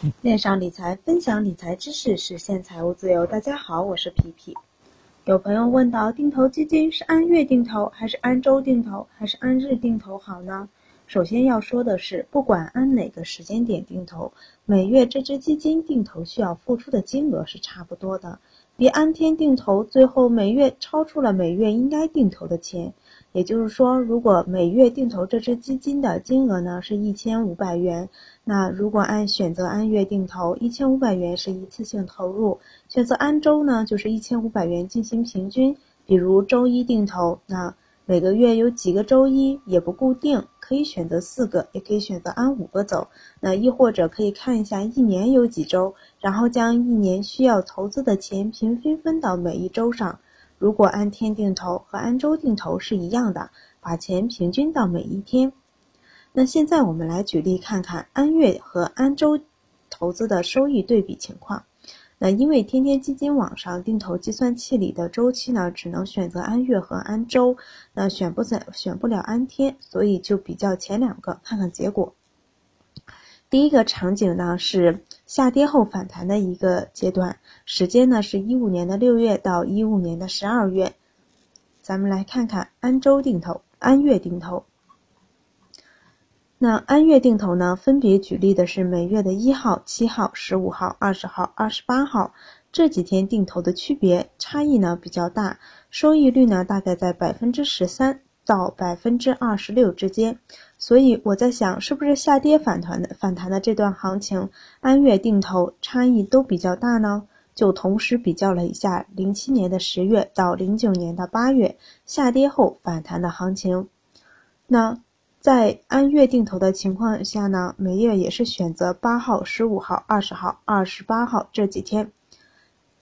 线上理财，分享理财知识，实现财务自由。大家好，我是皮皮。有朋友问到，定投基金是按月定投，还是按周定投，还是按日定投好呢？首先要说的是，不管按哪个时间点定投，每月这只基金定投需要付出的金额是差不多的。别按天定投，最后每月超出了每月应该定投的钱。也就是说，如果每月定投这只基金的金额呢是一千五百元，那如果按选择按月定投，一千五百元是一次性投入；选择按周呢，就是一千五百元进行平均。比如周一定投，那每个月有几个周一也不固定，可以选择四个，也可以选择按五个走。那亦或者可以看一下一年有几周，然后将一年需要投资的钱平均分到每一周上。如果按天定投和按周定投是一样的，把钱平均到每一天。那现在我们来举例看看按月和按周投资的收益对比情况。那因为天天基金网上定投计算器里的周期呢，只能选择按月和按周，那选不选选不了按天，所以就比较前两个，看看结果。第一个场景呢是下跌后反弹的一个阶段，时间呢是一五年的六月到一五年的十二月。咱们来看看按周定投、按月定投。那按月定投呢，分别举例的是每月的一号、七号、十五号、二十号、二十八号这几天定投的区别差异呢比较大，收益率呢大概在百分之十三。到百分之二十六之间，所以我在想，是不是下跌反弹的反弹的这段行情，按月定投差异都比较大呢？就同时比较了一下零七年的十月到零九年的八月下跌后反弹的行情。那在按月定投的情况下呢，每月也是选择八号、十五号、二十号、二十八号这几天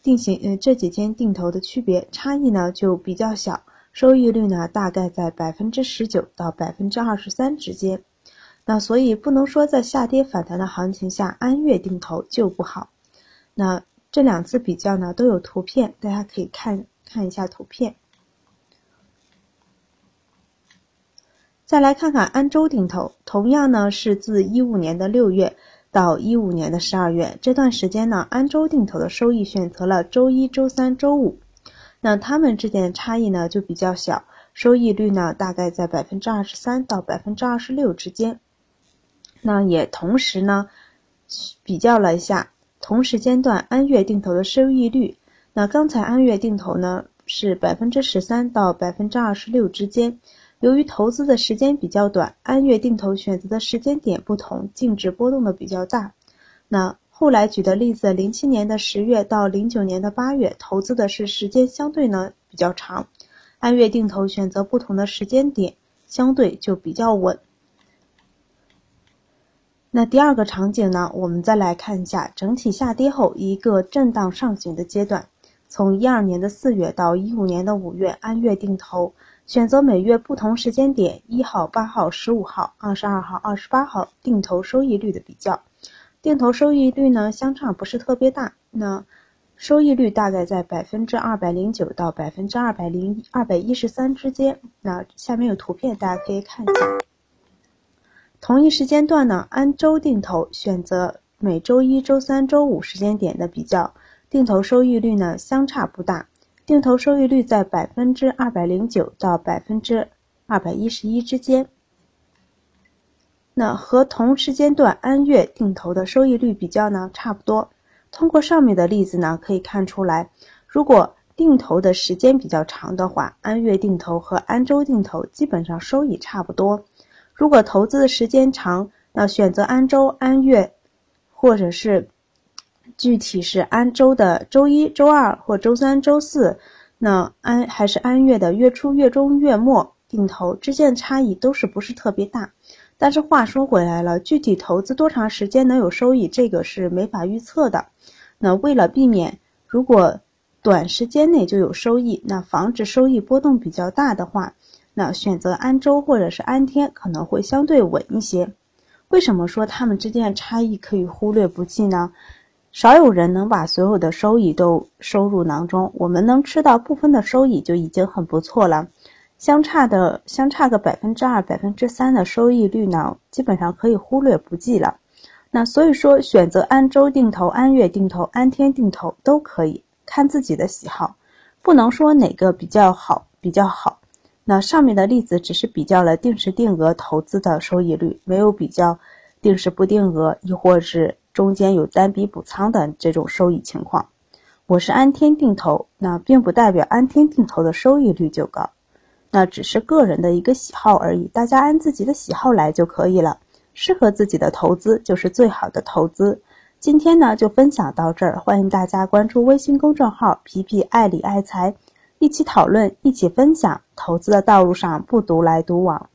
定型，呃，这几天定投的区别差异呢就比较小。收益率呢，大概在百分之十九到百分之二十三之间。那所以不能说在下跌反弹的行情下按月定投就不好。那这两次比较呢都有图片，大家可以看看一下图片。再来看看安周定投，同样呢是自一五年的六月到一五年的十二月这段时间呢，安周定投的收益选择了周一周三周五。那它们之间的差异呢就比较小，收益率呢大概在百分之二十三到百分之二十六之间。那也同时呢比较了一下同时间段安月定投的收益率。那刚才安月定投呢是百分之十三到百分之二十六之间。由于投资的时间比较短，按月定投选择的时间点不同，净值波动的比较大。那后来举的例子，零七年的十月到零九年的八月，投资的是时间相对呢比较长，按月定投选择不同的时间点，相对就比较稳。那第二个场景呢，我们再来看一下整体下跌后一个震荡上行的阶段，从一二年的四月到一五年的五月，按月定投，选择每月不同时间点，一号、八号、十五号、二十二号、二十八号定投收益率的比较。定投收益率呢相差不是特别大，那收益率大概在百分之二百零九到百分之二百零二百一十三之间。那下面有图片，大家可以看一下。同一时间段呢，按周定投，选择每周一周三周五时间点的比较，定投收益率呢相差不大，定投收益率在百分之二百零九到百分之二百一十一之间。那和同时间段按月定投的收益率比较呢，差不多。通过上面的例子呢，可以看出来，如果定投的时间比较长的话，按月定投和按周定投基本上收益差不多。如果投资的时间长，那选择按周、按月，或者是具体是按周的周一周二或周三周四，那按还是按月的月初、月中、月末定投之间的差异都是不是特别大。但是话说回来了，具体投资多长时间能有收益，这个是没法预测的。那为了避免如果短时间内就有收益，那防止收益波动比较大的话，那选择按周或者是按天可能会相对稳一些。为什么说它们之间的差异可以忽略不计呢？少有人能把所有的收益都收入囊中，我们能吃到部分的收益就已经很不错了。相差的相差个百分之二、百分之三的收益率呢，基本上可以忽略不计了。那所以说，选择按周定投、按月定投、按天定投都可以，看自己的喜好，不能说哪个比较好比较好。那上面的例子只是比较了定时定额投资的收益率，没有比较定时不定额，亦或是中间有单笔补仓的这种收益情况。我是按天定投，那并不代表按天定投的收益率就高，那只是个人的一个喜好而已，大家按自己的喜好来就可以了。适合自己的投资就是最好的投资。今天呢就分享到这儿，欢迎大家关注微信公众号“皮皮爱理爱财”，一起讨论，一起分享。投资的道路上不独来独往。